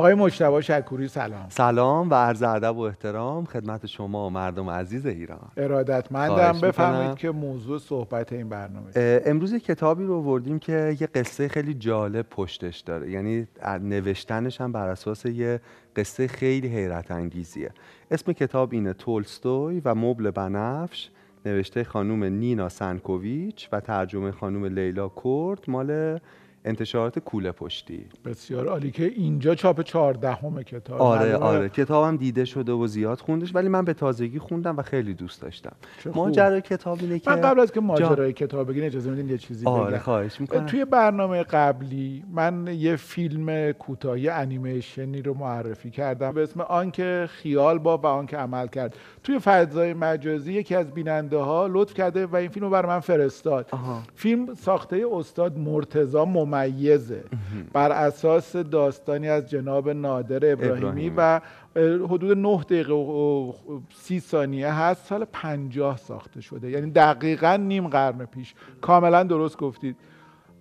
آقای مجتبی شکوری سلام. سلام و عرض ادب و احترام خدمت شما و مردم عزیز ایران. ارادتمندم بفرمایید که موضوع صحبت این برنامه امروز کتابی رو وردیم که یه قصه خیلی جالب پشتش داره. یعنی نوشتنش هم بر اساس یه قصه خیلی حیرت انگیزیه اسم کتاب اینه تولستوی و مبل بنفش. نوشته خانم نینا سنکوویچ و ترجمه خانم لیلا کورت مال انتشارات کوله پشتی. بسیار عالی که اینجا چاپ 14 همه کتاب. آره آره. کتابم دیده شده و زیاد خوندش ولی من به تازگی خوندم و خیلی دوست داشتم. ماجرای کتاب اینه که من قبل از که ماجرای جا... کتاب بگین اجازه میدین یه چیزی آره خواهش می‌کنم. توی برنامه قبلی من یه فیلم کوتاهی انیمیشنی رو معرفی کردم به اسم آنکه خیال با و آنکه عمل کرد. توی فضای مجازی یکی از بیننده ها لطف کرده و این فیلم رو برای من فرستاد. آها. فیلم ساخته استاد مرتضی ممیزه. بر اساس داستانی از جناب نادر ابراهیمی, و حدود 9 دقیقه و 30 ثانیه هست سال 50 ساخته شده. یعنی دقیقا نیم قرن پیش. کاملا درست گفتید.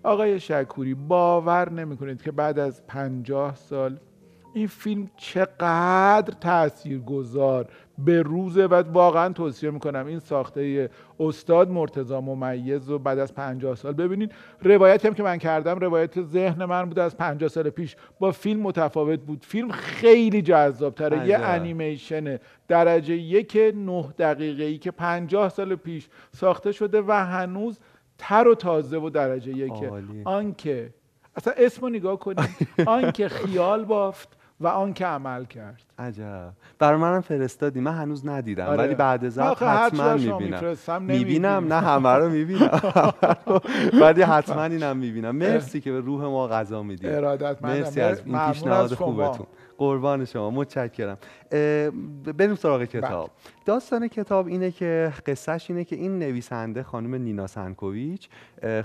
آقای شکوری باور نمی‌کنید که بعد از 50 سال این فیلم چقدر تأثیر گذار به روزه و واقعا توصیه می‌کنم این ساخته استاد مرتضا ممیز رو بعد از 50 سال ببینید روایتی هم که من کردم روایت ذهن من بود از 50 سال پیش. با فیلم متفاوت بود. فیلم خیلی جذاب تره یه انیمیشن درجه یک نه دقیقه ای که 50 سال پیش ساخته شده و هنوز تر و تازه و درجه یکه آنکه اصلا اسمو نگاه کنید. آنکه خیال بافت. و آن که عمل کرد. عجب. برای منم فرستادی. من هنوز ندیدم آره. ولی بعد ضبط حتما می‌بینم. می‌بینم؟ نه همه رو می‌بینم. ولی حتما اینم می‌بینم. مرسی که به روح ما غذا میدی. مرسی از این پیشنهاد خوبتون. قربان شما متشکرم. بریم سراغ کتاب. بله. داستان کتاب اینه که قصهش اینه که این نویسنده خانم نینا سنکوویچ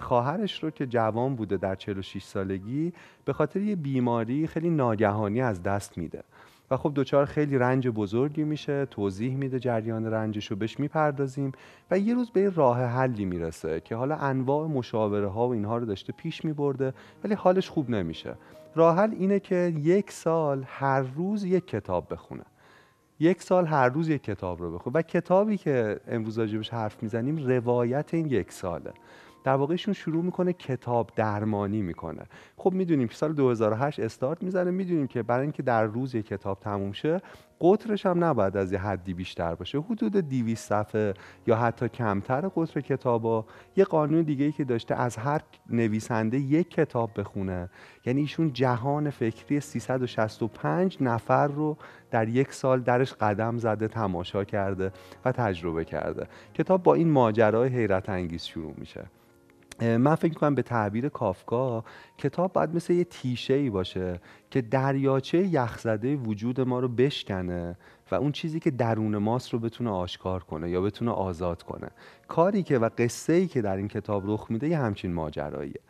خواهرش رو که جوان بوده در 46 سالگی به خاطر یه بیماری خیلی ناگهانی از دست میده. و خب دوچار خیلی رنج بزرگی میشه توضیح میده جریان رنجش رو بهش می‌پردازیم و یه روز به راه حلی می‌رسه که حالا انواع مشاوره ها و اینها رو داشته پیش میبرده ولی حالش خوب نمیشه. راه حل اینه که یک سال هر روز یک کتاب بخونه. یک سال هر روز یک کتاب رو بخونه. و کتابی که امروز راجبش حرف می‌زنیم روایت این یک ساله. در واقعشون شروع می‌کنه کتاب درمانی می‌کنه. خب می‌دونیم که سال 2008 استارت می‌زنه. می‌دونیم که برای اینکه در روز یک کتاب تموم شه قطرش هم نباید از یه حدی بیشتر باشه. حدود 200 صفحه یا حتی کمتر قطر کتابا. یه قانون دیگه ای که داشته از هر نویسنده یک کتاب بخونه. یعنی ایشون جهان فکری 365 نفر رو در یک سال درش قدم زده تماشا کرده و تجربه کرده. کتاب با این ماجرای حیرت انگیز شروع میشه. من فکر کنم به تعبیر کافکا کتاب باید مثل یه تیشه ای باشه که دریاچه یخزده وجود ما رو بشکنه و اون چیزی که درون ماست رو بتونه آشکار کنه یا بتونه آزاد کنه. کاری که و قصه ای که در این کتاب رخ میده یه همچین ماجراییه.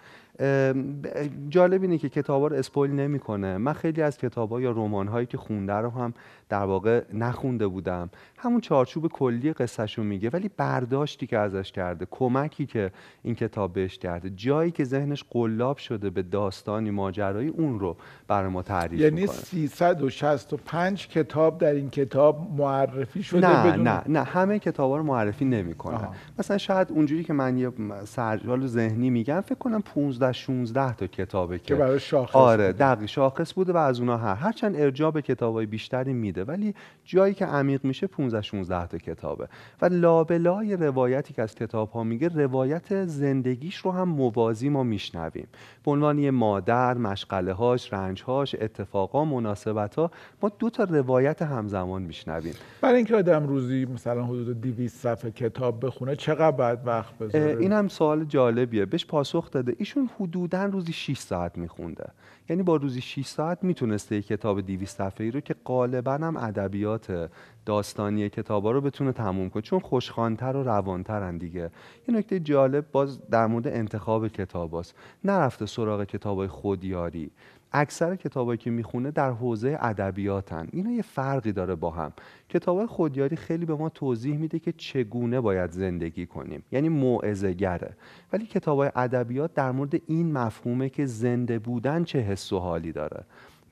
جالب اینه که کتابا رو اسپویل نمی‌کنه. من خیلی از کتابا یا رمان هایی که خونده رو هم در واقع نخونده بودم. همون چارچوب کلی قصهشو میگه ولی برداشتی که ازش کرده کمکی که این کتاب بهش کرده جایی که ذهنش قلاب شده به داستانی ماجرایی اون رو برای ما تعریف یعنی می‌کنه. 365 کتاب در این کتاب معرفی شده نه بدون... نه نه همه کتابا رو معرفی نمی‌کنه مثلا شاید اونجوری که من یه سرجال ذهنی میگم فکر کنم 15 16 تا کتابه که, که برای شاخص آره دقیق شاخص بوده و از اونها هر. هرچند ارجاع به کتابای بیشتری میده. ولی جایی که عمیق میشه 15 16 تا کتابه. و لابلای روایتی که از کتاب ها میگه روایت زندگیش رو هم موازی ما میشنویم. به عنوان یه مادر مشغله هاش رنج هاش اتفاقا مناسبت ها ما دو تا روایت همزمان میشنویم. برای اینکه آدم روزی مثلا حدود 200 صفحه کتاب بخونه چقدر بعد وقت بذاره؟ این هم سوال جالبیه. بهش پاسخ داده. ایشون حدودا روزی 6 ساعت میخونده. یعنی با روزی 6 ساعت می‌تونسته یک کتاب 200 صفحه‌ای رو که غالبا هم ادبیات داستانی کتابا رو بتونه تموم کنه. چون خوشخوانتر و روانترن دیگه. یه نکته جالب باز در مورد انتخاب کتاباست نرفته سراغ کتابای خودیاری. اکثر کتابایی که می‌خونه در حوزه ادبیاتن. اینا یه فرقی داره با هم. کتاب خودیاری خیلی به ما توضیح میده که چگونه باید زندگی کنیم. یعنی موعظه گره ولی کتاب ادبیات در مورد این مفهومه که زنده بودن چه حس و حالی داره.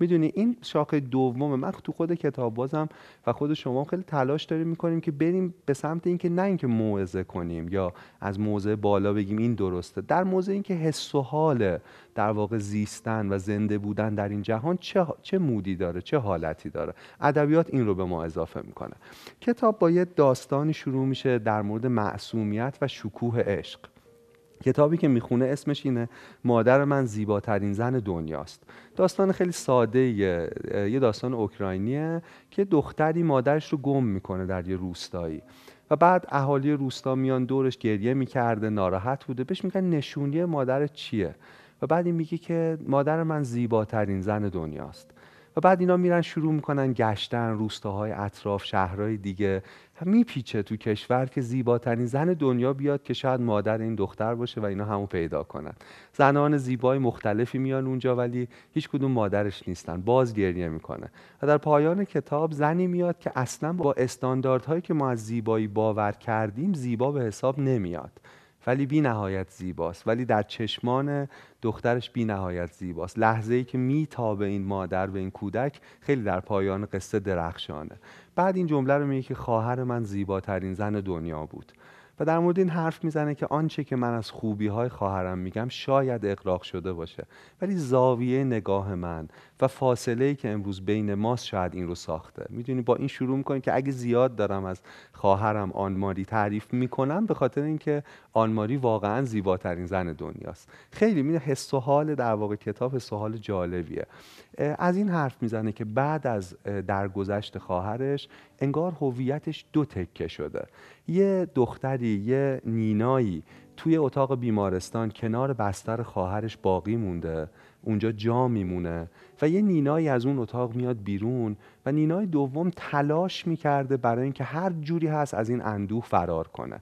می‌دونی این شاخه دومه. من تو خود کتاب بازم و خود شما خیلی تلاش داریم می‌کنیم که بریم به سمت اینکه نه اینکه موعظه کنیم یا از موضع بالا بگیم این درسته. در موضع اینکه حس و حال در واقع زیستن و زنده بودن در این جهان چه, چه مودی داره چه حالتی داره. ادبیات این رو به ما اضافه می‌کنه. کتاب با یه داستانی شروع میشه در مورد معصومیت و شکوه عشق. کتابی که می‌خونه اسمش اینه مادر من زیباترین زن دنیاست. داستان خیلی ساده یه داستان اوکراینیه که دختری مادرش رو گم می‌کنه در یه روستایی. و بعد اهالی روستا میان دورش گریه می‌کرده ناراحت بوده. بهش میگن نشونی مادر چیه؟ و بعد این میگه که مادر من زیباترین زن دنیاست. و بعد اینا میرن شروع می‌کنن گشتن روستاهای اطراف شهرهای دیگه. میپیچه تو کشور که زیباترین زن دنیا بیاد که شاید مادر این دختر باشه و اینا همو پیدا کنن. زنان زیبای مختلفی میان اونجا ولی هیچ کدوم مادرش نیستن. باز گریه می‌کنه. و در پایان کتاب زنی میاد که اصلا با استانداردهایی که ما از زیبایی باور کردیم زیبا به حساب نمیاد. ولی بی نهایت زیباست. ولی در چشمان دخترش بی نهایت زیباست. لحظه ای که میتابه این مادر به این کودک خیلی در پایان قصه درخشانه. بعد این جمله رو میگه که خواهر من زیباترین زن دنیا بود. و در مورد این حرف می‌زنه که آنچه که من از خوبی های خواهرم میگم شاید اقراق شده باشه. ولی زاویه نگاه من و فاصله ای که امروز بین ماست شاید این رو ساخته. می‌دونی با این شروع می‌کنی که اگه زیاد دارم از خواهرم آنماری تعریف می‌کنم به خاطر اینکه آنماری واقعا زیباترین زن دنیاست. خیلی میده حس و حال در واقع کتاب حس و حال جالبیه. از این حرف می‌زنه که بعد از درگذشت خواهرش انگار هویتش دو تکه شده. یه دختری یه نینایی توی اتاق بیمارستان کنار بستر خواهرش باقی مونده. اونجا جا میمونه. و یه نینایی از اون اتاق میاد بیرون و نینای دوم تلاش می‌کرده برای اینکه هر جوری هست از این اندوه فرار کنه.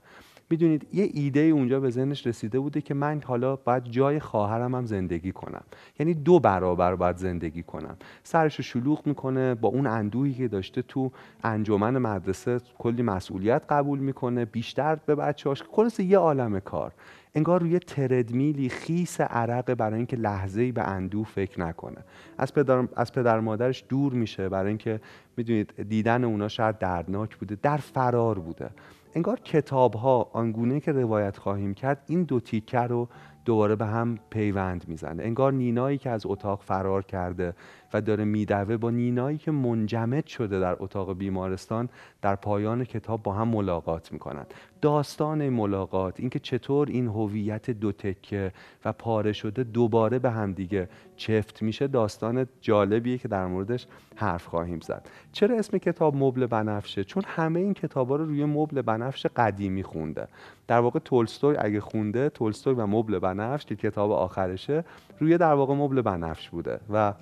می‌دونید یه ایده اونجا به ذهنش رسیده بوده که من حالا باید جای خواهرم هم زندگی کنم. یعنی دو برابر باید زندگی کنم. سرش رو شلوغ می‌کنه با اون اندوهی که داشته تو انجمن مدرسه کلی مسئولیت قبول می‌کنه بیشتر به بچه‌هاش. خلاص یه عالم کار. انگار روی تردمیلی خیس عرق برای اینکه لحظه‌ای به اندوه فکر نکنه. از پدر, از پدر مادرش دور میشه برای اینکه می‌دونید دیدن اونا شاید دردناک بوده در فرار بوده. انگار کتاب ها آنگونه که روایت خواهیم کرد این دو تیکه رو دوباره به هم پیوند می‌زنه. انگار نینایی که از اتاق فرار کرده و داره میدوه با نینایی که منجمد شده در اتاق بیمارستان در پایان کتاب با هم ملاقات می‌کنن داستان ملاقات اینکه چطور این هویت دو تکه و پاره شده دوباره به هم دیگه چفت میشه داستان جالبیه که در موردش حرف خواهیم زد. چرا اسم کتاب مبل بنفشه؟ چون همه این کتابا رو روی مبل بنفش قدیمی خونده. در واقع تولستوی اگه خونده تولستوی و مبل بنفش که کتاب آخرشه روی در واقع مبل بنفش بوده و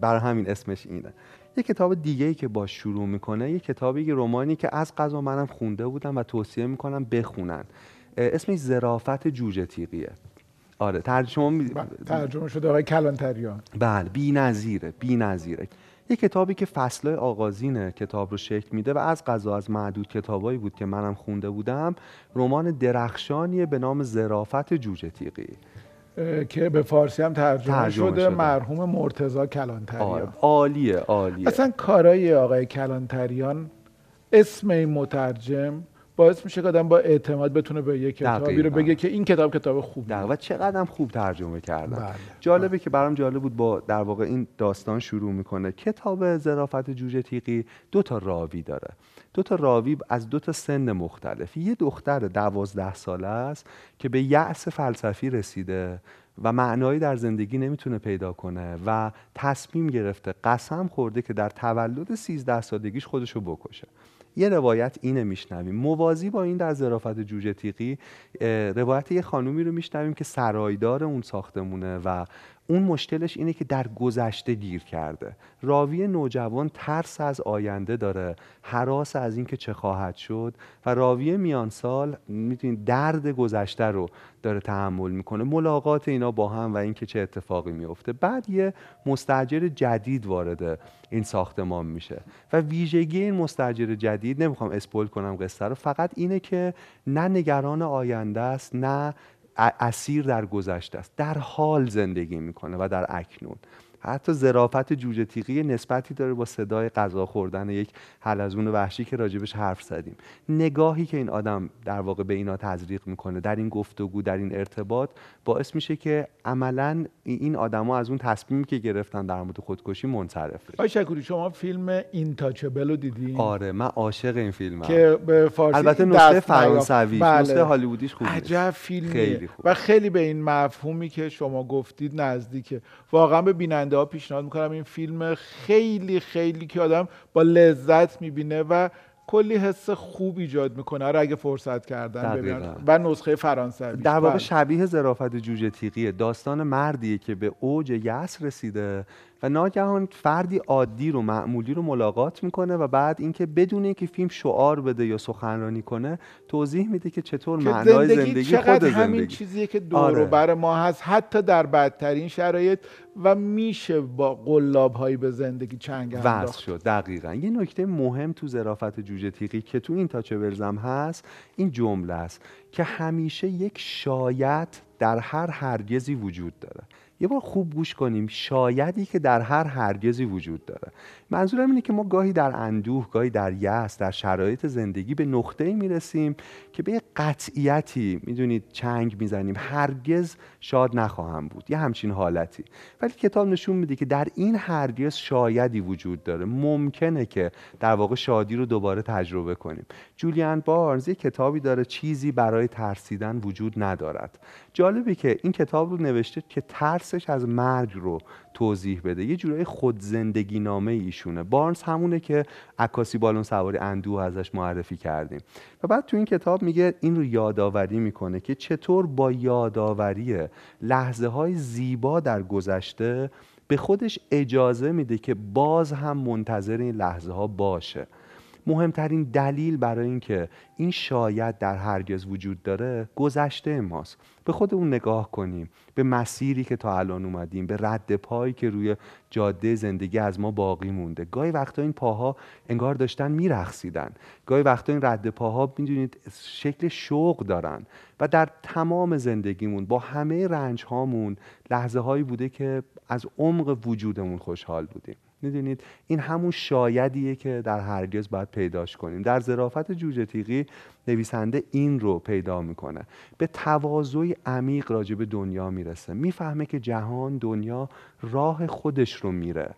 بر همین اسمش اینه. یه کتاب دیگه ای که با شروع می‌کنه یه کتابی که رومانی که از قضا منم خونده بودم و توصیه می‌کنم بخونن. اسمش زرافت جوجه تیغیه. آره ترجمه می... بله، ترجمه شده آقای کلانتریان. بله بی نظیره بی نظیره. یه کتابی که فصل آغازین کتاب رو شکل میده و از قضا از معدود کتابایی بود که منم خونده بودم رمان درخشانیه به نام زرافت جوجه تیغی. که به فارسی هم ترجمه, شده, مرحوم مرتزا کلانتریان. آره. عالیه عالیه. اصلا کارای آقای کلانتریان اسم این مترجم باعث میشه که آدم با اعتماد بتونه به یک کتابی رو بگه که این کتاب کتاب خوب و چقدر خوب ترجمه کردن. بله. جالبه بله. که برام جالب بود با در واقع این داستان شروع می‌کنه. کتاب ظرافت جوجه تیقی دو تا راوی داره. دو تا راوی از دو تا سن مختلف. یه دختر دوازده ساله است که به یأس فلسفی رسیده و معنایی در زندگی نمی‌تونه پیدا کنه و تصمیم گرفته قسم خورده که در تولد 13 سالگیش خودشو بکشه. یه روایت اینه میشنویم. موازی با این در ظرافت جوجه تیقی روایت یه خانومی رو میشنویم که سرایدار اون ساختمونه و اون مشکلش اینه که در گذشته گیر کرده. راوی نوجوان ترس از آینده داره حراس از اینکه چه خواهد شد و راوی میان سال می‌تونید درد گذشته رو داره تحمل می‌کنه. ملاقات اینا با هم و اینکه چه اتفاقی میفته بعد یه مستجر جدید وارد این ساختمان میشه و ویژگی این مستجر جدید نمی‌خوام اسپول کنم قصه رو فقط اینه که نه نگران آینده است نه اسیر در گذشته است. در حال زندگی می‌کنه و در اکنون. حتی ظرافت جوجه تیغی نسبتی داره با صدای غذا خوردن یک حلزون وحشی که راجبش حرف زدیم. نگاهی که این آدم در واقع به اینا تزریق می‌کنه در این گفتگو در این ارتباط باعث میشه که عملا این آدما از اون تصمیمی که گرفتن در مورد خودکشی منصرف بشن شکوری شما فیلم اینتاچبل رو دیدین؟ آره من عاشق این فیلمم. که به فارسی البته نسخه فرانسوی بله. نسخه هالیوودیش خوبه. عجب فیلمیه. خیلی خوب. و خیلی به این مفهومی که شما گفتید نزدیکه. واقعا به بیننده ها پیشنهاد می‌کنم این فیلم خیلی خیلی که آدم با لذت می‌بینه و کلی حس خوب ایجاد می‌کنه. رو اگه فرصت کردن ببینن. و نسخه فرانسوی در واقع. شبیه ظرافت جوجه تیغیه داستان مردیه که به اوج یس رسیده. و ناگهان فردی عادی رو معمولی رو ملاقات می‌کنه و بعد اینکه بدون اینکه فیلم شعار بده یا سخنرانی کنه توضیح میده که چطور معنای زندگی, زندگی چقدر خود همین زندگی. چیزیه که دور آره. بر ما هست حتی در بدترین شرایط و میشه با قلاب هایی به زندگی چنگ انداخت. شد دقیقا. یه نکته مهم تو ظرافت جوجه تیغی که تو این تاچبلزم هست این جمله است که همیشه یک شاید در هر هرگزی وجود داره. یه بار خوب گوش کنیم. شایدی که در هر هرگزی وجود داره. منظورم اینه که ما گاهی در اندوه گاهی در یأس در شرایط زندگی به نقطه‌ای می‌رسیم که به قطعیتی می‌دونید چنگ می‌زنیم. هرگز شاد نخواهم بود. یه همچین حالتی. ولی کتاب نشون میده که در این هرگز شایدی وجود داره. ممکنه که در واقع شادی رو دوباره تجربه کنیم. جولیان بارنز یه کتابی داره. چیزی برای ترسیدن وجود ندارد. جالبه که این کتاب رو نوشته که ترسش از مرگ رو توضیح بده. یه جورای خود زندگی نامه ایشونه. بارنز همونه که عکاسی بالون سواری اندوه ازش معرفی کردیم. و بعد تو این کتاب میگه این رو یادآوری می‌کنه که چطور با یادآوری لحظه های زیبا در گذشته به خودش اجازه میده که باز هم منتظر این لحظه ها باشه. مهمترین دلیل برای اینکه این شاید در هرگز وجود داره گذشته ماست. به خودمون نگاه کنیم. به مسیری که تا الان اومدیم به رد پایی که روی جاده زندگی از ما باقی مونده. گاهی وقتا این پاها انگار داشتن میرخصیدن گاهی وقتا این رد پاها می‌دونید شکل شوق دارن و در تمام زندگیمون با همه رنج هامون لحظه هایی بوده که از عمق وجودمون خوشحال بودیم. می‌دونید؟ این همون شایدیه که در هرگز باید پیداش کنیم. در ظرافت جوجه تیغی نویسنده این رو پیدا می‌کنه. به تواضعی عمیق راجع به دنیا می‌رسه. می‌فهمه که جهان دنیا راه خودش رو میره.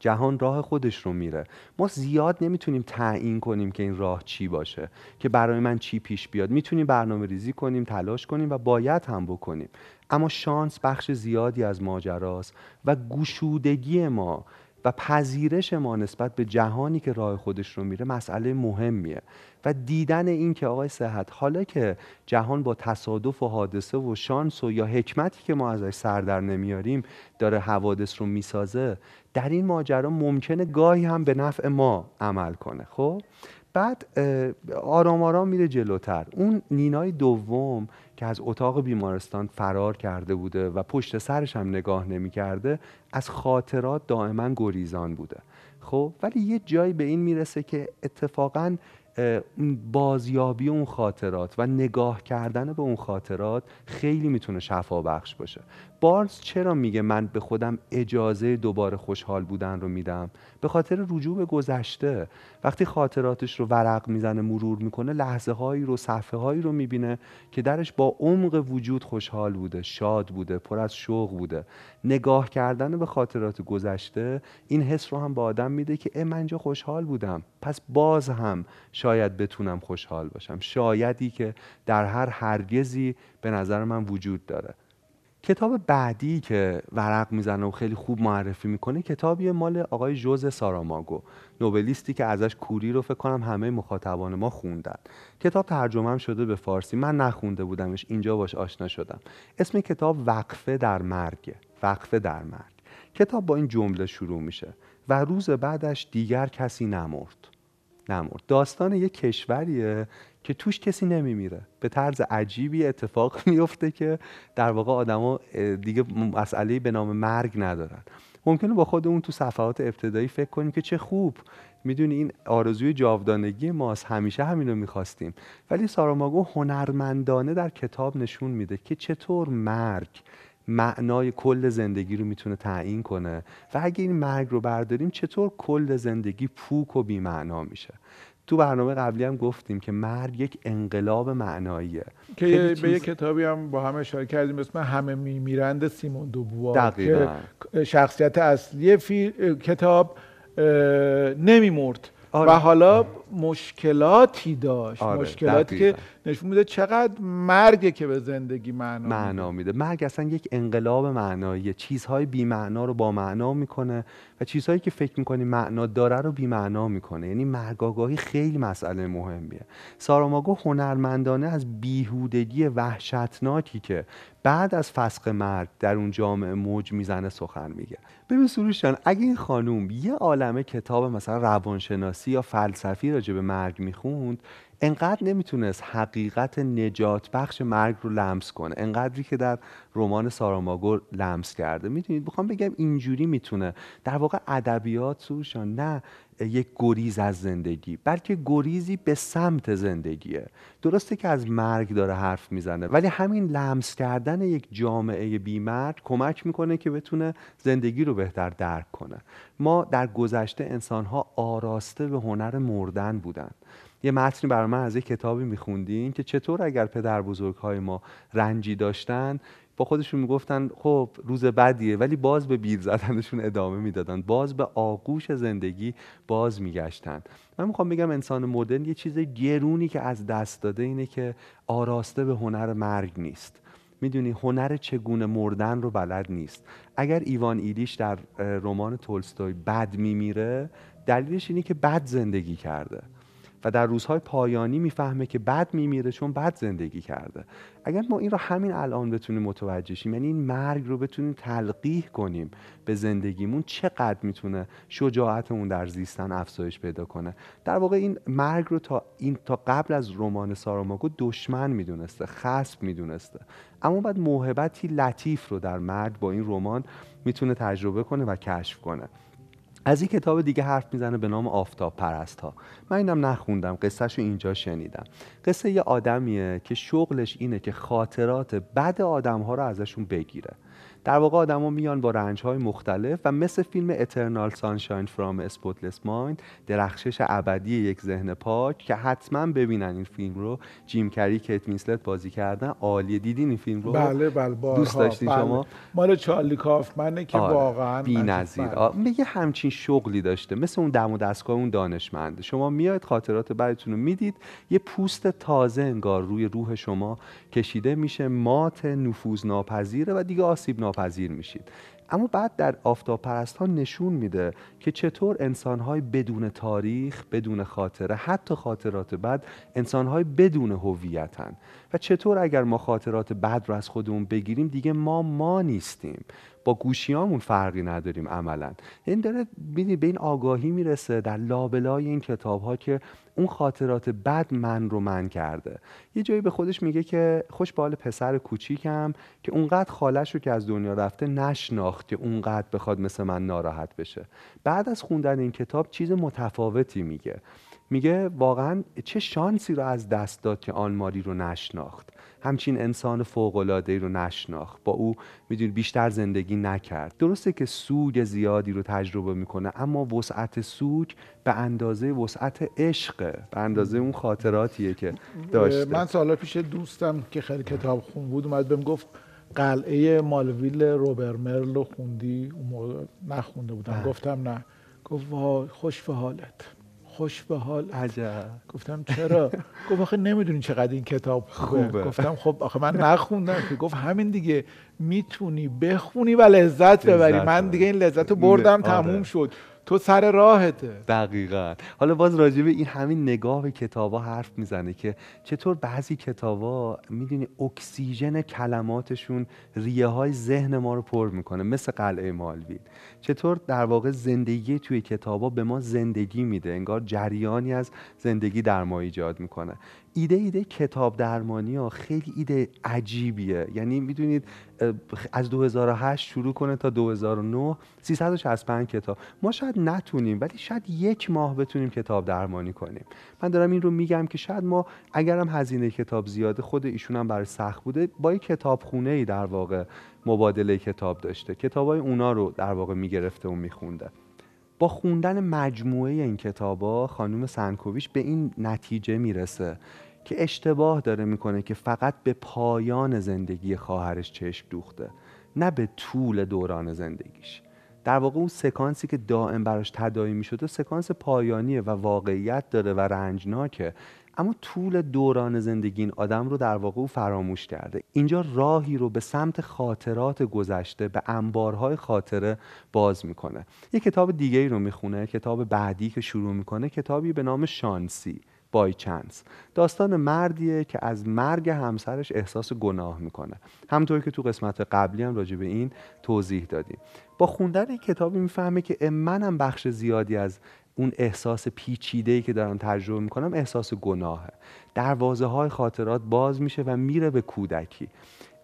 جهان راه خودش رو میره. ما زیاد نمی‌تونیم تعیین کنیم که این راه چی باشه که برای من چی پیش بیاد. می‌تونیم برنامه ریزی کنیم تلاش کنیم و باید هم بکنیم. اما شانس بخش زیادی از ماجراست و گشودگی ما و پذیرش ما نسبت به جهانی که راه خودش رو میره مسئله مهمیه. و دیدن این که آقای صحت حالا که جهان با تصادف و حادثه و شانس و یا حکمتی که ما ازش سر در نمیاریم داره حوادث رو می‌سازه در این ماجرا ممکنه گاهی هم به نفع ما عمل کنه. خب؟ بعد آرام آرام میره جلوتر. اون نینای دوم که از اتاق بیمارستان فرار کرده بوده و پشت سرش هم نگاه نمی‌کرده از خاطرات دائما گریزان بوده. خب ولی یه جایی به این می‌رسه که اتفاقا بازیابی اون خاطرات و نگاه کردن به اون خاطرات خیلی می‌تونه شفا بخش باشه. بارنز چرا میگه من به خودم اجازه دوباره خوشحال بودن رو میدم؟ به خاطر رجوع به گذشته. وقتی خاطراتش رو ورق می‌زنه مرور می‌کنه لحظه هایی رو صفحه هایی رو می‌بینه که درش با عمق وجود خوشحال بوده شاد بوده پر از شوق بوده. نگاه کردن به خاطرات گذشته این حس رو هم به آدم میده که من اینجا خوشحال بودم. پس باز هم شاید بتونم خوشحال باشم. شایدی که در هر هرگزی به نظر من وجود داره. کتاب بعدی که ورق می‌زنه و خیلی خوب معرفی می‌کنه کتابی مال آقای جوز ساراماگو نوبلیستی که ازش کوری رو فکر کنم همه مخاطبان ما خوندن. کتاب ترجمه هم شده به فارسی. من نخونده بودمش اینجا باش آشنا شدم. اسم کتاب وقفه در مرگ وقفه در مرگ. کتاب با این جمله شروع میشه. و روز بعدش دیگر کسی نمرد. نمرد. داستان یک کشوریه که توش کسی نمیمیره. به طرز عجیبی اتفاق میفته که در واقع آدما دیگه مسئله به نام مرگ ندارن. ممکنه با خودمون تو صفحات ابتدایی فکر کنیم که چه خوب. می‌دونی این آرزوی جاودانگی ماست. همیشه همینو می‌خواستیم. ولی ساراماگو هنرمندانه در کتاب نشون میده که چطور مرگ معنای کل زندگی رو می‌تونه تعیین کنه. و اگه این مرگ رو برداریم چطور کل زندگی پوک و بیمعنا میشه؟ تو برنامه قبلی هم گفتیم که مرگ یک انقلاب معناییه. که به یک کتابی هم با هم اشاره کردیم اسم همه میمیرند سیمون دوبوار که شخصیت اصلی فی... کتاب نمیمرد. آره. و حالا مشکلاتی داشت. آره. مشکلاتی که نشون میده چقدر مرگه که به زندگی معنا معنا میده. مرگ اصلا یک انقلاب معناییه چیزهای بی معنا رو با معنا می‌کنه و چیزهایی که فکر می‌کنی معنا داره رو بی معنا می‌کنه. یعنی مرگ آگاهی خیلی مسئله مهمیه. ساراماگو هنرمندانه از بیهودگی وحشتناکی که بعد از فسق مرگ در اون جامعه موج می‌زنه سخن میگه. ببین سروش اگه این خانوم یه عالمه کتاب مثلا روانشناسی یا فلسفی راجع به مرگ می‌خوند انقدر نمی‌تونست حقیقت نجات بخش مرگ رو لمس کنه. انقدری که در رمان ساراماگو لمس کرده. می‌تونید بخوام بگم اینجوری می‌تونه. در واقع ادبیات سروشان نه یک گریز از زندگی بلکه گریزی به سمت زندگیه. درسته که از مرگ داره حرف می‌زنه ولی همین لمس کردن یک جامعه بیمرگ کمک می‌کنه که بتونه زندگی رو بهتر درک کنه. ما در گذشته انسانها آراسته به هنر مردن بودن. یه متنی برای من از یک کتابی میخوندیم که چطور اگر پدر بزرگ های ما رنجی داشتن با خودشون می‌گفتن خب روز بدیه. ولی باز به بیر زدنشون ادامه می‌دادن. باز به آغوش زندگی باز میگشتن. من می‌خوام بگم انسان مدرن یه چیز گرونی که از دست داده اینه که آراسته به هنر مرگ نیست. می‌دونی هنر چگونه مردن رو بلد نیست. اگر ایوان ایلیش در رمان تولستوی بد میمیره دلیلش اینه که بد زندگی کرده. و در روزهای پایانی می‌فهمه که بد میمیره چون بد زندگی کرده. اگر ما این رو همین الان بتونیم متوجه شیم یعنی این مرگ رو بتونیم تلقیح کنیم به زندگیمون چقدر می‌تونه شجاعتمون در زیستن افزایش پیدا کنه؟ در واقع این مرگ رو تا این تا قبل از رمان ساراماگو دشمن می‌دونسته خصب می‌دونسته. اما بعد موهبتی لطیف رو در مرگ با این رمان می‌تونه تجربه کنه و کشف کنه. از این کتاب دیگه حرف می‌زنه به نام آفتاب پرست ها من اینم نخوندم قصهش رو اینجا شنیدم. قصه یه آدمیه که شغلش اینه که خاطرات بد آدم ها رو ازشون بگیره. در واقع آدما میان با رنج های مختلف و مثل فیلم اترنال سانشاین فرام اسپوتلس مایند درخشش ابدی یک ذهن پاک که حتما ببینن این فیلم رو. جیم کری کیت مینسلت بازی کردن. عالیه. دیدین این فیلم رو؟ بله بله دوست داشتین بله. شما؟ مال چارلی کافمنه که آره. واقعا بی‌نظیر بله. میگه همچین شغلی داشته. مثل اون دم و دستگاه اون دانشمنده شما میاید خاطرات بعدتون رو می‌دید. یه پوست تازه انگار روی روح شما کشیده میشه. مات نفوذ ناپذیره و دیگه آسیب ناپذیر میشید. اما بعد در آفتاب پرست ها نشون میده که چطور انسان های بدون تاریخ بدون خاطره حتی خاطرات بد انسان های بدون هویتن. و چطور اگر ما خاطرات بد رو از خودمون بگیریم دیگه ما ما نیستیم. با گوشیامون فرقی نداریم عملا. این داره به این آگاهی می‌رسه در لابلای این کتاب ها که اون خاطرات بد من رو من کرده. یه جایی به خودش میگه که خوش بال پسر کوچیکم که اونقدر خالش رو که از دنیا رفته نشناخت که اونقدر بخواد مثل من ناراحت بشه. بعد از خوندن این کتاب چیز متفاوتی میگه. میگه واقعا چه شانسی رو از دست داد که آن ماری رو نشناخت. همچین انسان فوق‌العاده‌ای رو نشناخت. با او می‌دونی بیشتر زندگی نکرد. درسته که سوگ زیادی رو تجربه می‌کنه اما وسعت سوگ به اندازه وسعت عشق به اندازه اون خاطراتیه که داشته. من سالا پیش دوستم که خیلی کتاب خون بود اومد بهم گفت قلعه مالویل روبر مرل رو خوندی؟ اون موقع نخونده بودم. بله. گفتم نه. گفت وای خوش به حالت. خوش به حال. عجب. گفتم چرا؟ گفت آخه نمی‌دونی چقدر این کتاب خوبه, گفتم خب آخه من نخوندم که. گفت همین دیگه. می‌تونی بخونی و لذت ببری. من دیگه این لذت رو بردم آره. تموم شد. تو سر راهته. دقیقا. حالا باز راجع به این همین نگاه به کتابا حرف می‌زنه که چطور بعضی کتابا می‌دونی اکسیژن کلماتشون ریه های ذهن ما رو پر می‌کنه مثل قلعه مالوین. چطور در واقع زندگی توی کتابا به ما زندگی میده انگار جریانی از زندگی در ما ایجاد می‌کنه. ایده ایده کتاب درمانی ها خیلی ایده عجیبیه. یعنی می‌دونید از 2008 شروع کنه تا 2009 365 کتاب. ما شاید نتونیم ولی شاید یک ماه بتونیم کتاب درمانی کنیم. من دارم این رو میگم که شاید ما اگرم هزینه کتاب زیاده خود ایشون هم برای سخت بوده با یک کتابخونه ای در واقع مبادله کتاب داشته. کتابای اونا رو در واقع می‌گرفته و میخونده. با خوندن مجموعه این کتابا خانم سنکوویچ به این نتیجه می‌رسه که اشتباه داره می‌کنه که فقط به پایان زندگی خواهرش چشم دوخته نه به طول دوران زندگیش. در واقع اون سکانسی که دائم براش تدایی می‌شده سکانس پایانیه و واقعیت داره و رنجناکه. اما طول دوران زندگی این آدم رو در واقع او فراموش کرده. اینجا راهی رو به سمت خاطرات گذشته به انبارهای خاطره باز می‌کنه. یه کتاب دیگه ای رو می‌خونه کتاب بعدی که شروع می‌کنه کتابی به نام شانسی بای چانس. داستان مردیه که از مرگ همسرش احساس گناه می‌کنه. همطور که تو قسمت قبلی هم راجع به این توضیح دادیم. با خوندن این کتابی می‌فهمه که منم بخش زیادی از اون احساس پیچیده ای که دارم تجربه می‌کنم احساس گناهه. دروازه های خاطرات باز میشه و میره به کودکی.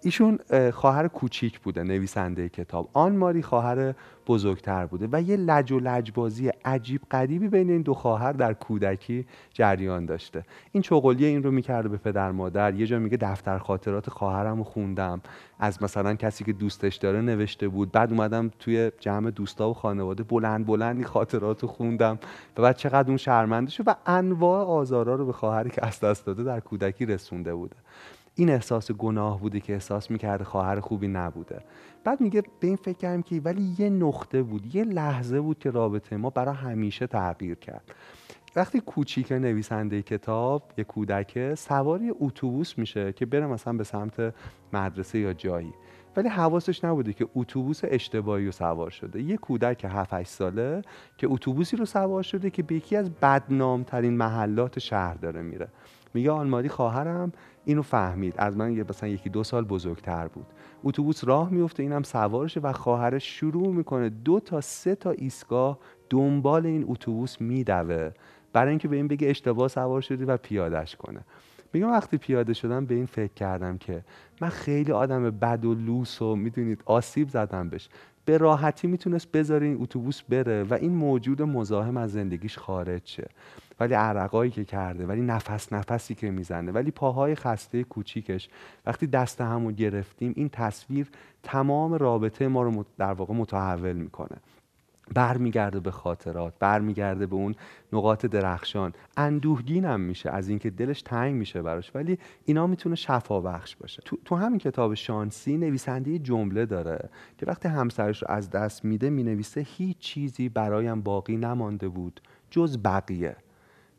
ایشون خواهر کوچیک بوده نویسنده کتاب. آن ماری خواهر بزرگتر بوده و یه لج و لجبازی عجیب قریبی بین این دو خواهر در کودکی جریان داشته. این چغلیه این رو می‌کرده به پدر مادر. یه جا میگه دفتر خاطرات خواهرم رو خوندم. از مثلا کسی که دوستش داره نوشته بود. بعد اومدم توی جمع دوستا و خانواده بلند بلندی خاطرات رو خوندم. و بعد چقدر اون شرمنده شد و انواع آزارا رو به خواهری که از دست داده در کودکی رسونده بوده. این احساس گناه بوده که احساس می‌کرده خواهر خوبی نبوده. بعد میگه به این فکر کردم که ولی یه نقطه بود یه لحظه بود که رابطه ما برای همیشه تغییر کرد. وقتی کوچیک نویسنده کتاب یه کودکه سواری اتوبوس میشه که بره مثلا به سمت مدرسه یا جایی. ولی حواسش نبوده که اتوبوس اشتباهی رو سوار شده. یه کودک 7 8 ساله که اتوبوسی رو سوار شده که به یکی از بدنامترین محلات شهر داره میره. میگه آنماری خواهرم اینو فهمید. از من مثلا یکی دو سال بزرگتر بود. اتوبوس راه میفته اینم سوارشه و خواهرش شروع می‌کنه دو تا سه تا ایستگاه دنبال این اتوبوس میدوه. برای اینکه به این بگه اشتباه سوار شدی و پیادش کنه. میگم وقتی پیاده شدم به این فکر کردم که من خیلی آدم بد و لوس و می‌دونید آسیب زدم بهش. به راحتی می‌تونست بذاره این اتوبوس بره و این موجود مزاحم از زندگیش خارج شه. ولی عرقایی که کرده ولی نفس نفسی که می‌زنه ولی پاهای خسته کوچیکش. وقتی دست همو گرفتیم این تصویر تمام رابطه ما رو در واقع متحول می‌کنه. برمیگرده به خاطرات برمیگرده به اون نقاط درخشان. اندوهگینم میشه از اینکه دلش تنگ میشه براش ولی اینا می‌تونه شفا بخش باشه. تو, تو همین کتاب شانسی نویسنده جمله داره که وقتی همسرش رو از دست میده می‌نویسه هیچ چیزی برایم باقی نمانده بود جز بقیه.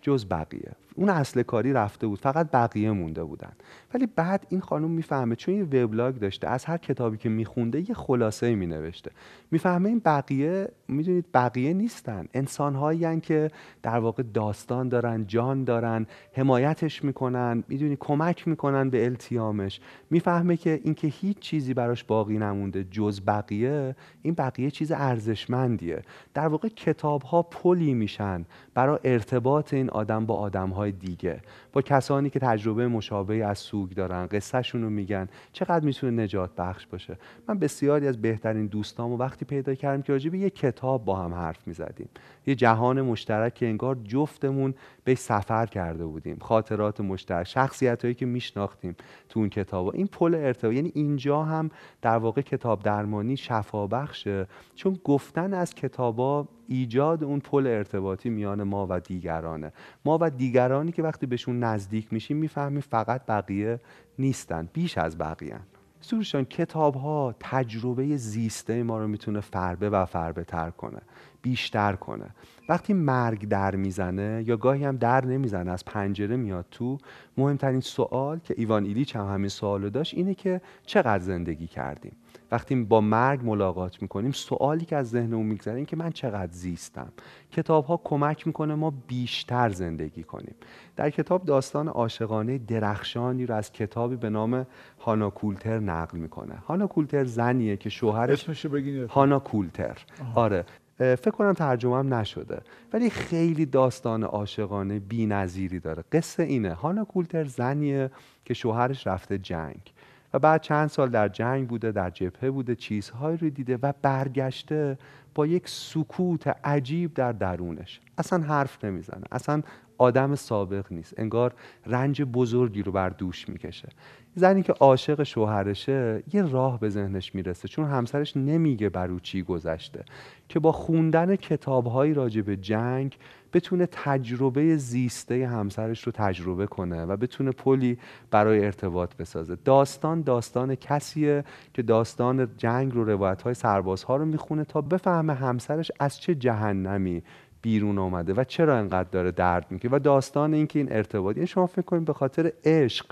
جز بقیه اون اصل کاری رفته بود فقط بقیه مونده بودن. ولی بعد این خانم می‌فهمه چون یه وبلاگ داشته از هر کتابی که میخونده یه خلاصه مینوشته. می‌فهمه این بقیه می‌دونید بقیه نیستن. انسانهایی که در واقع داستان دارن جان دارن حمایتش می‌کنن می‌دونی کمک می‌کنن به التیامش. می‌فهمه که اینکه هیچ چیزی براش باقی نمونده جز بقیه این بقیه چیز ارزشمندیه. در واقع کتاب ها پلی میشن برای ارتباط این آدم با آدم های دیگه. با کسانی که تجربه مشابهی از سوگ دارن قصهشون رو میگن. چقدر می‌تونه نجات بخش باشه؟ من بسیاری از بهترین دوستام و وقتی پیدا کردم که راجع یه کتاب با هم حرف می‌زدیم. یه جهان مشترک که انگار جفتمون به سفر کرده بودیم. خاطرات مشترک شخصیت هایی که میشناختیم تو اون کتاب این پل ارتباط یعنی اینجا هم در واقع کتاب درمانی شفا بخشه چون گفتن از کتابا ایجاد اون پل ارتباطی میان ما و دیگرانه. ما و دیگرانی که وقتی بهشون نزدیک میشیم می‌فهمیم فقط بقیه نیستن بیش از بقیه سورشان کتاب ها تجربه زیسته ما رو می‌تونه فربه و فربه تر کنه بیشتر کنه. وقتی مرگ در می‌زنه یا گاهی هم در نمی‌زنه از پنجره میاد تو مهمترین سوال که ایوان ایلیچ هم همین سوالو داشت اینه که چقدر زندگی کردیم؟ وقتی با مرگ ملاقات می‌کنیم سوالی که از ذهنمون میگذره این که من چقدر زیستم. کتاب ها کمک می‌کنه ما بیشتر زندگی کنیم. در کتاب داستان عاشقانه درخشانی رو از کتابی به نام هانا کولتر نقل می‌کنه. هانا کولتر زنیه که شوهرش هانا کولتر. آره. فکر کنم ترجمه هم نشده. ولی خیلی داستان عاشقانه نظیری داره. قصه اینه. هانا کولتر زنیه که شوهرش رفته جنگ. و بعد چند سال در جنگ بوده در جبهه بوده چیزهایی رو دیده و برگشته با یک سکوت عجیب در درونش. اصلا حرف نمی‌زنه. اصلا آدم سابق نیست. انگار رنج بزرگی رو بر دوش می‌کشه. زنی که عاشق شوهرشه یه راه به ذهنش می‌رسه. چون همسرش نمیگه بر چی گذشته. که با خوندن کتابهایی راجع به جنگ بتونه تجربه زیسته همسرش رو تجربه کنه و بتونه پلی برای ارتباط بسازه. داستان داستان کسیه که داستان جنگ رو روایت های سربازها رو می‌خونه تا بفهمه همسرش از چه جهنمی بیرون آمده و چرا انقدر داره درد می‌کنه و داستان اینکه این ارتباط یعنی شما فکر کنید به خاطر عشق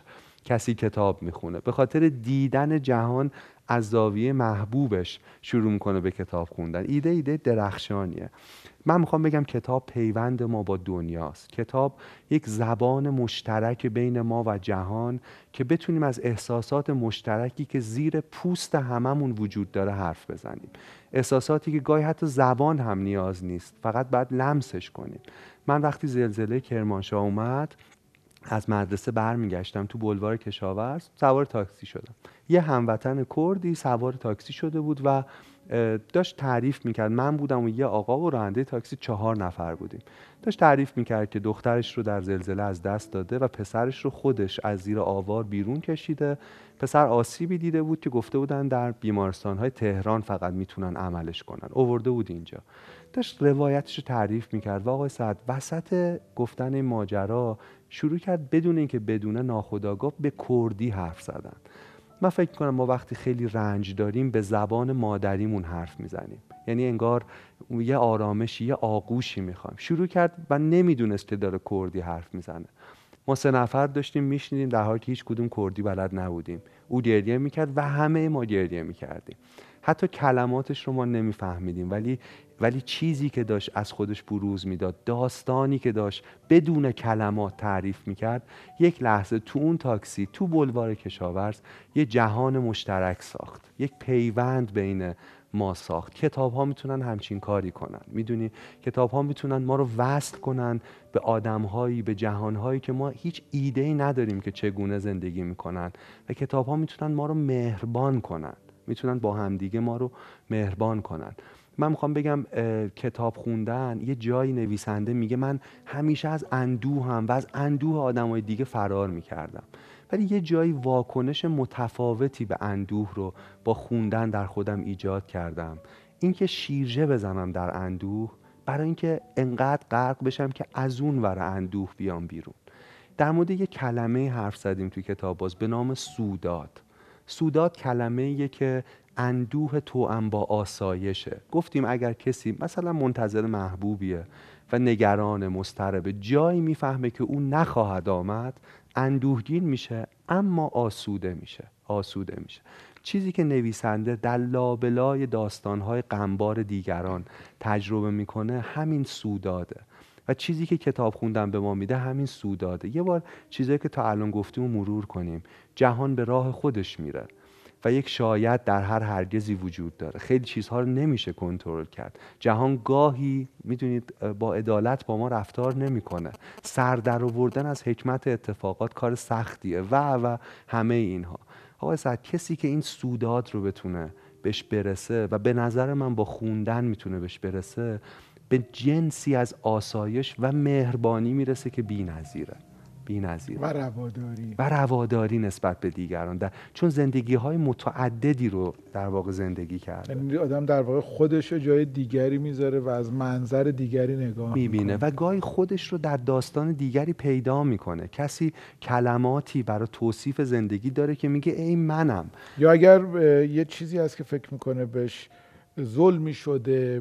کسی کتاب می‌خونه به خاطر دیدن جهان از زاویه محبوبش شروع می‌کنه به کتاب خوندن. ایده ایده درخشانیه. من می‌خوام بگم کتاب پیوند ما با دنیاست. کتاب یک زبان مشترک بین ما و جهان که بتونیم از احساسات مشترکی که زیر پوست هممون وجود داره حرف بزنیم. احساساتی که گاهی حتی زبان هم نیاز نیست. فقط باید لمسش کنیم. من وقتی زلزله کرمانشاه اومد از مدرسه برمیگشتم تو بلوار کشاورز سوار تاکسی شدم. یه هموطن کردی سوار تاکسی شده بود و داشت تعریف می‌کرد. من بودم و یه آقا و راننده تاکسی چهار نفر بودیم. داشت تعریف می‌کرد که دخترش رو در زلزله از دست داده و پسرش رو خودش از زیر آوار بیرون کشیده. پسر آسیبی دیده بود که گفته بودن در بیمارستان های تهران فقط می‌تونن عملش کنن. اوورده بود اینجا. داشت روایتش رو تعریف می‌کرد. و آقای سعد وسط گفتن ماجرا شروع کرد بدون اینکه بدون ناخداگاه به کردی حرف زدن. من فکر کنم ما وقتی خیلی رنج داریم به زبان مادریمون حرف می‌زنیم. یعنی انگار یه آرامشی یه آغوشی می‌خوایم. شروع کرد و نمی‌دونست که داره کردی حرف می‌زنه. ما سه نفر داشتیم میشنیدیم در حالی که هیچ کدوم کردی بلد نبودیم. او گریه می‌کرد و همه ما گریه می‌کردیم. حتی کلماتش رو ما نمیفهمیدیم. ولی ولی چیزی که داشت از خودش بروز می‌داد داستانی که داشت بدون کلمات تعریف می‌کرد یک لحظه تو اون تاکسی تو بلوار کشاورز یه جهان مشترک ساخت. یک پیوند بین ما ساخت. کتاب ها می‌تونن همچین کاری کنن. می‌دونی؟ کتاب ها می‌تونن ما رو وصل کنن به آدم هایی به جهان هایی که ما هیچ ایده ای نداریم که چگونه زندگی می‌کنن. و کتاب ها می‌تونن ما رو مهربان کنن. می‌تونن با همدیگه ما رو مهربان کنن. من می‌خوام بگم کتاب خوندن یه جایی نویسنده میگه من همیشه از اندوه هم و از اندوه آدمای دیگه فرار می‌کردم. ولی یه جایی واکنش متفاوتی به اندوه رو با خوندن در خودم ایجاد کردم. اینکه شیرجه بزنم در اندوه برای اینکه انقدر غرق بشم که از اون ور اندوه بیام بیرون. در مورد یه کلمه حرف زدیم توی کتاب باز به نام سوداد. سوداد کلمه که اندوه توام با آسایشه. گفتیم اگر کسی مثلا منتظر محبوبیه و نگران مسترب جایی می‌فهمه که او نخواهد آمد اندوهگین میشه اما آسوده میشه آسوده میشه. چیزی که نویسنده در لابلای داستانهای قنبار دیگران تجربه می‌کنه همین سوداده. و چیزی که کتاب خوندن به ما میده همین سوداده یه بار چیزی که تا الان گفتیم مرور کنیم. جهان به راه خودش میره و یک شاید در هر هرگزی وجود داره. خیلی چیزها رو نمیشه کنترل کرد. جهان گاهی می‌دونید با عدالت با ما رفتار نمی‌کنه. سر در آوردن از حکمت اتفاقات کار سختیه. و و همه اینها. آقای سعد کسی که این سوداد رو بتونه بهش برسه و به نظر من با خوندن می‌تونه بهش برسه به جنسی از آسایش و مهربانی می‌رسه که بی‌نظیره بی‌نظیر و رواداری. و رواداری نسبت به دیگران. در... چون زندگی های متعددی رو در واقع زندگی کرده. یعنی آدم در واقع خودش رو جای دیگری می‌ذاره و از منظر دیگری نگاه می‌بینه و گاهی خودش رو در داستان دیگری پیدا می‌کنه. کسی کلماتی برای توصیف زندگی داره که میگه ای منم. یا اگر یه چیزی هست که فکر می‌کنه بهش ظلمی شده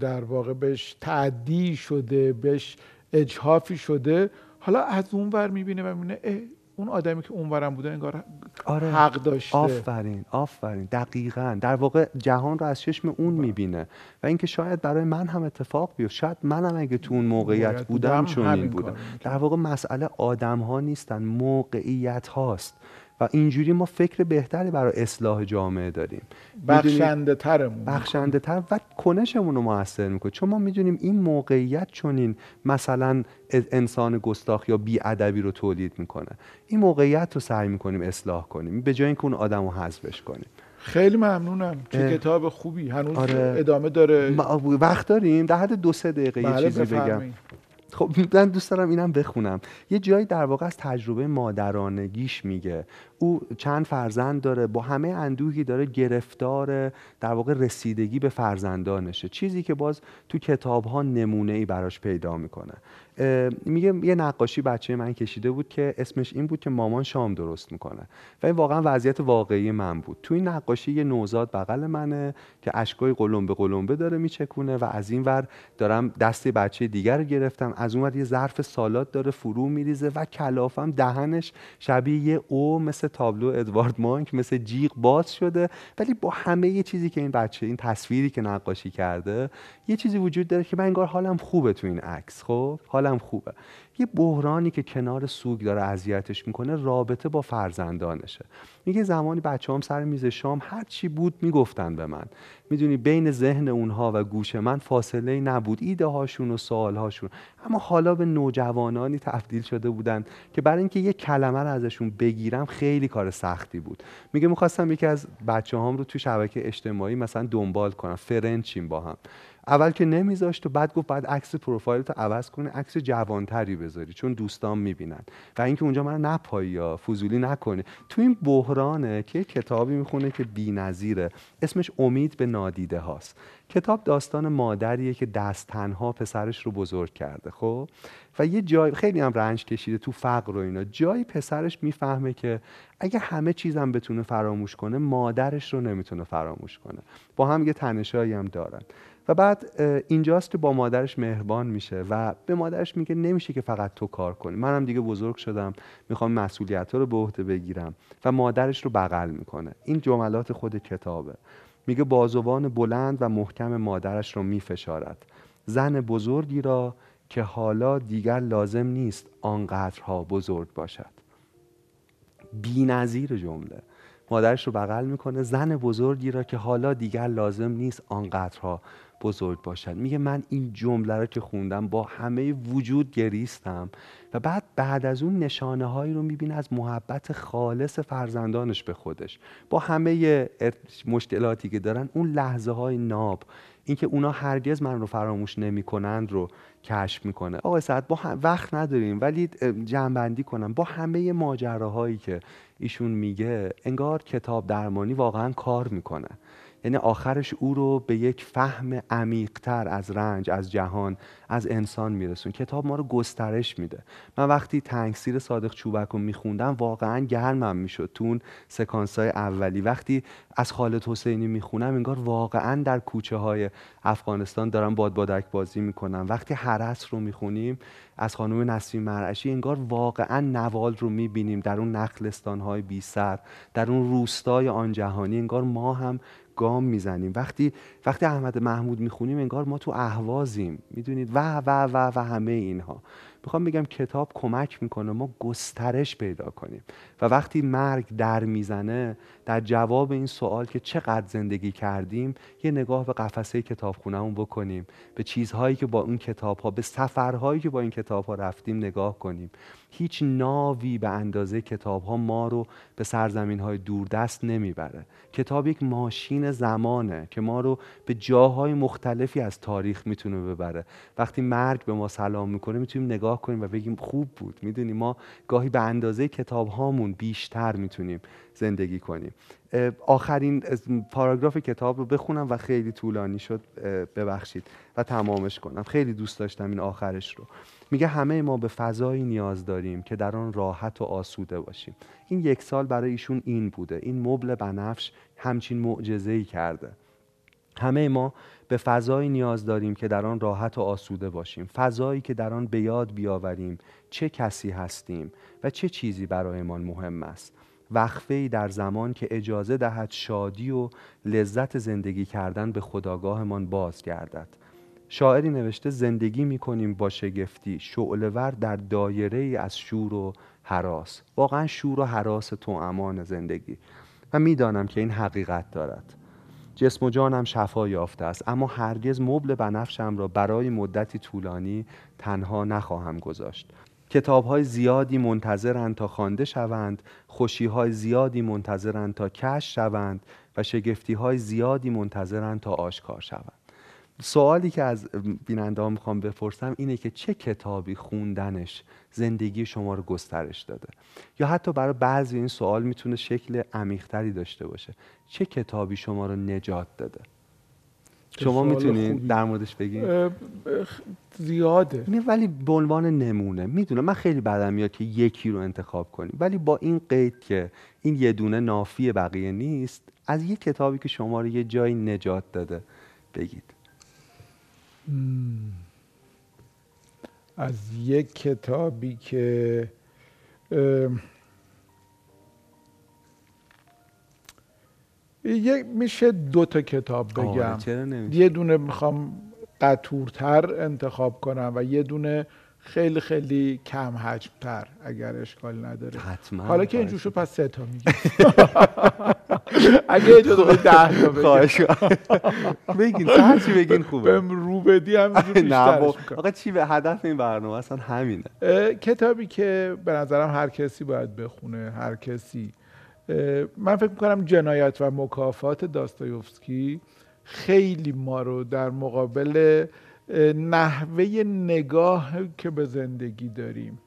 در واقع بهش تعدی شده بهش اجحافی شده. حالا از اون ور می‌بینه و می‌بینه اون آدمی که اونورم بوده انگار آره. حق داشته. آفرین آفرین. دقیقا. در واقع جهان رو از چشم اون می‌بینه. و اینکه شاید برای من هم اتفاق بیفته شاید منم اگه تو اون موقعیت بودم چون این بودم. در واقع مسئله آدم ها نیستن موقعیت هاست و اینجوری ما فکر بهتری برای اصلاح جامعه داریم. بخشنده ترمون بخشنده تر و کنشمون رو موثر می‌کنه. چون ما می‌دونیم این موقعیت چونین مثلا انسان گستاخ یا بیادبی رو تولید می‌کنه. این موقعیت رو سعی می‌کنیم اصلاح کنیم. به جای اینکه اون آدم رو حذفش کنیم. خیلی ممنونم. چه کتاب خوبی. هنوز آره. ادامه داره. وقت داریم. در حد دو سه دقیقه یه بله، چیزی بگم. خب من دوست دارم اینم بخونم. یه جایی در واقع از تجربه مادرانگیش میگه. او چند فرزند داره با همه اندوهی داره گرفتار در واقع رسیدگی به فرزندانشه. چیزی که باز تو کتاب ها نمونه ای براش پیدا می‌کنه. میگه یه نقاشی بچه من کشیده بود که اسمش این بود که مامان شام درست می‌کنه. و این واقعا وضعیت واقعی من بود. تو این نقاشی یه نوزاد بغل منه که اشکای قلمبه قلمبه داره میچکونه و از این ور دارم دست بچه دیگر رو گرفتم. از اون ور یه ظرف سالات داره فرو میریزه و کلافم دهنش شبیه یه او مثل تابلو ادوارد مانک مثل جیغ باز شده. ولی با همه یه چیزی که این بچه این تصویری که نقاشی کرده یه چیزی وجود داره که من انگار حالم خوبه تو این عکس خب؟ حالم خوبه. یه بحرانی که کنار سوگ داره اذیتش می‌کنه رابطه با فرزندانشه. میگه زمانی بچه هم سر میز شام هر چی بود می‌گفتن به من. می‌دونی بین ذهن اونها و گوش من فاصله نبود. ایده هاشون و سوال هاشون اما حالا به نوجوانانی تبدیل شده بودن که برای اینکه یه کلمه رو ازشون بگیرم خیلی کار سختی بود. میگه می‌خواستم یکی از بچه هم رو تو شبکه اجتماعی مثلا دنبال کنم. فرنچیم با هم. اول که نمیذاشت و بعد گفت بعد عکس پروفایلتو عوض کنی عکس جوانتری بذاری چون دوستان می‌بینن. و اینکه اونجا من نپایی یا فضولی نکنه. تو این بحرانه که کتابی می‌خونه که بی‌نظیره. اسمش امید به نادیده هاست. کتاب داستان مادریه که دست تنها پسرش رو بزرگ کرده خب؟ و یه جای خیلی هم رنج کشیده تو فقر و اینا. جایی پسرش می‌فهمه که اگه همه چیزم بتونه فراموش کنه مادرش رو نمی‌تونه فراموش کنه. با هم یه تنشایی هم دارن. و بعد اینجاست که با مادرش مهربان میشه و به مادرش میگه نمیشه که فقط تو کار کنی. منم دیگه بزرگ شدم می‌خوام مسئولیت رو به عهده بگیرم و مادرش رو بغل می‌کنه. این جملات خود کتابه. میگه بازوان بلند و محکم مادرش رو میفشارد. زن بزرگی را که حالا دیگر لازم نیست آنقدرها بزرگ باشد. بی نظیر جمله. مادرش رو بغل می‌کنه زن بزرگی را که حالا دیگر لازم نیست آنقدرها بزرگ باشد. میگه من این جمله رو که خوندم با همه وجود گریستم و بعد بعد از اون نشانه هایی رو می‌بینه از محبت خالص فرزندانش به خودش. با همه مشکلاتی که دارن اون لحظه های ناب اینکه اونا هرگز من رو فراموش نمی‌کنند رو کشف می‌کنه. آقای سعد با وقت نداریم ولی جنبندی کنم. با همه ماجراهایی که ایشون میگه انگار کتاب درمانی واقعا کار می‌کنه. یعنی آخرش او رو به یک فهم عمیقتر از رنج از جهان از انسان میرسون. کتاب ما رو گسترش میده. من وقتی تنگسیر صادق چوبک رو میخوندم واقعا گرمم می‌شد تو اون سکانس های اولی. وقتی از خالد حسینی می‌خونم انگار واقعا در کوچه های افغانستان دارم باد بادک بازی می‌کنم. وقتی حرس رو می‌خونیم از خانم نسرین مرعشی انگار واقعا نوال رو می‌بینیم در اون نخلستان های بی سر در اون روستای آن جهانی. انگار ما هم گام می‌زنیم. وقتی وقتی احمد محمود می‌خونیم انگار ما تو اهوازیم. می‌دونید؟ و و و و همه اینها. می‌خوام بگم کتاب کمک می‌کنه ما گسترش پیدا کنیم. و وقتی مرگ در می‌زنه در جواب این سوال که چقدر زندگی کردیم یه نگاه به قفسه کتابخونهمون بکنیم. به چیزهایی که با اون کتاب ها به سفرهایی که با این کتاب ها رفتیم نگاه کنیم. هیچ ناوی به اندازه کتاب ها ما رو به سرزمین های دوردست نمی‌بره. کتاب یک ماشین زمانه که ما رو به جاهای مختلفی از تاریخ می‌تونه ببره. وقتی مرگ به ما سلام می‌کنه می‌تونیم نگاه کنیم و بگیم خوب بود. می‌دونیم ما گاهی به اندازه کتاب هامون بیشتر می‌تونیم زندگی کنیم. آخرین پاراگراف کتاب رو بخونم و خیلی طولانی شد. ببخشید. و تمامش کنم. خیلی دوست داشتم این آخرش رو. میگه همه ما به فضایی نیاز داریم که در آن راحت و آسوده باشیم. این یک سال برای ایشون این بوده. این مبل بنفش همچین معجزه‌ای کرده. همه ما به فضایی نیاز داریم که در آن راحت و آسوده باشیم. فضایی که در آن به یاد بیاوریم چه کسی هستیم و چه چیزی برایمان مهم است. وقفه در زمان که اجازه دهد شادی و لذت زندگی کردن به خداگاهمان باز گردد شاعری نوشته زندگی می کنیم با شگفتی شعلور در دایره ای از شور و حراس. واقعا شور و حراس تو امان زندگی. و می‌دانم که این حقیقت دارد. جسم و جانم شفا یافته است اما هرگز مبل بنفشم را برای مدتی طولانی تنها نخواهم گذاشت. کتاب های زیادی منتظرند تا خوانده شوند خوشی های زیادی منتظرند تا کش شوند و شگفتی های زیادی منتظرند تا آشکار شوند. سوالی که از بیننده ها می‌خوام بپرسم اینه که چه کتابی خوندنش زندگی شما رو گسترش داده؟ یا حتی برای بعضی این سوال می‌تونه شکل عمیقتری داشته باشه. چه کتابی شما رو نجات داده؟ شما می‌تونید در موردش بگید زیاده. ولی به عنوان نمونه. می‌دونم من خیلی بعدم میاد که یکی رو انتخاب کنیم ولی با این قید که این یه دونه نافی بقیه نیست از یه کتابی که شما رو یه جایی نجات داده بگید. از یک کتابی که یک میشه دو تا کتاب بگم. یه دونه می‌خوام قطورتر انتخاب کنم و یه دونه خیلی خیلی کم حجم تر اگر اشکال نداره. حتما. حالا که اینجور شد پس سه تا میگی. اگه اجازه بدید ده تا خواهش بگین هر چی بگین خوبه. بهم رو بدی بیشترش آقا چی به هدف این برنامه؟ اصلا همینه. کتابی که به نظرم هر کسی باید بخونه هر کسی. من فکر می‌کنم جنایت و مکافات داستایوفسکی خیلی ما رو در مقابل نحوه نگاه که به زندگی داریم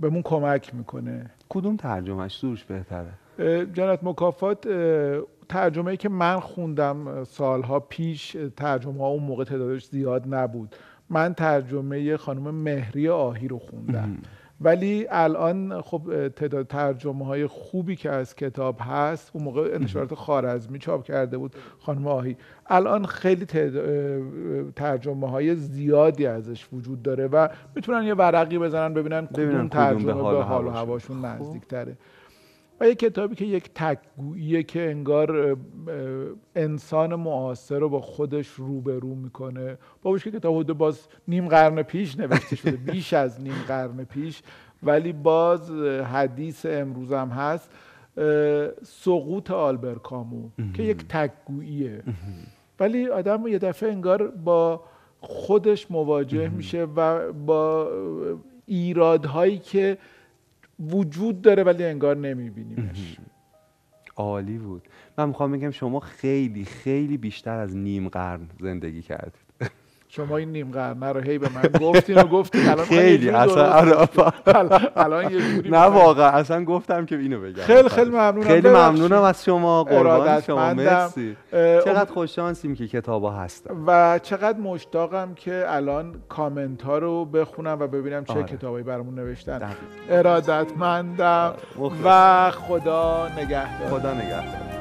بهمون کمک می‌کنه. کدوم ترجمهش سروش بهتره. جنایت مکافات ترجمه ای که من خوندم سالها پیش ترجمه ها اون موقع تعدادش زیاد نبود. من ترجمه خانم مهری آهی رو خوندم. ولی الان خب تعداد ترجمه های خوبی که از کتاب هست اون موقع انتشارات خارزمی چاپ کرده بود خانم آهی. الان خیلی ترجمه های زیادی ازش وجود داره و می‌تونن یه ورقی بزنن ببینن کدوم ترجمه به حال و هواشون. خب. نزدیک تره و یک کتابی که یک تکگوییه که انگار انسان معاصر رو با خودش روبرو می‌کنه. با که کتاب باز نیم قرن پیش نوشته شده بیش از نیم قرن پیش. ولی باز حدیث امروز هم هست سقوط آلبر کامو که یک تکگوییه. ولی آدم یه دفعه انگار با خودش مواجه میشه و با ایرادهایی که وجود داره ولی انگار نمیبینیمش. عالی بود. من می‌خوام بگم شما خیلی خیلی بیشتر از نیم قرن زندگی کردید. شما این نیم قرنه رو هی به من گفتین و گفتین. الان خیلی اصلا الان یه جوری نه واقعا. اصلا گفتم که اینو بگم. خیلی خیلی ممنونم. خیلی ممنونم از شما. قربان شما. مرسی. چقدر خوششانسیم که کتابا هستن. و چقدر مشتاقم که الان کامنت ها رو بخونم و ببینم چه آره. کتابایی برامون نوشتن. ارادتمندم. و خدا نگهدار. خدا نگهدار.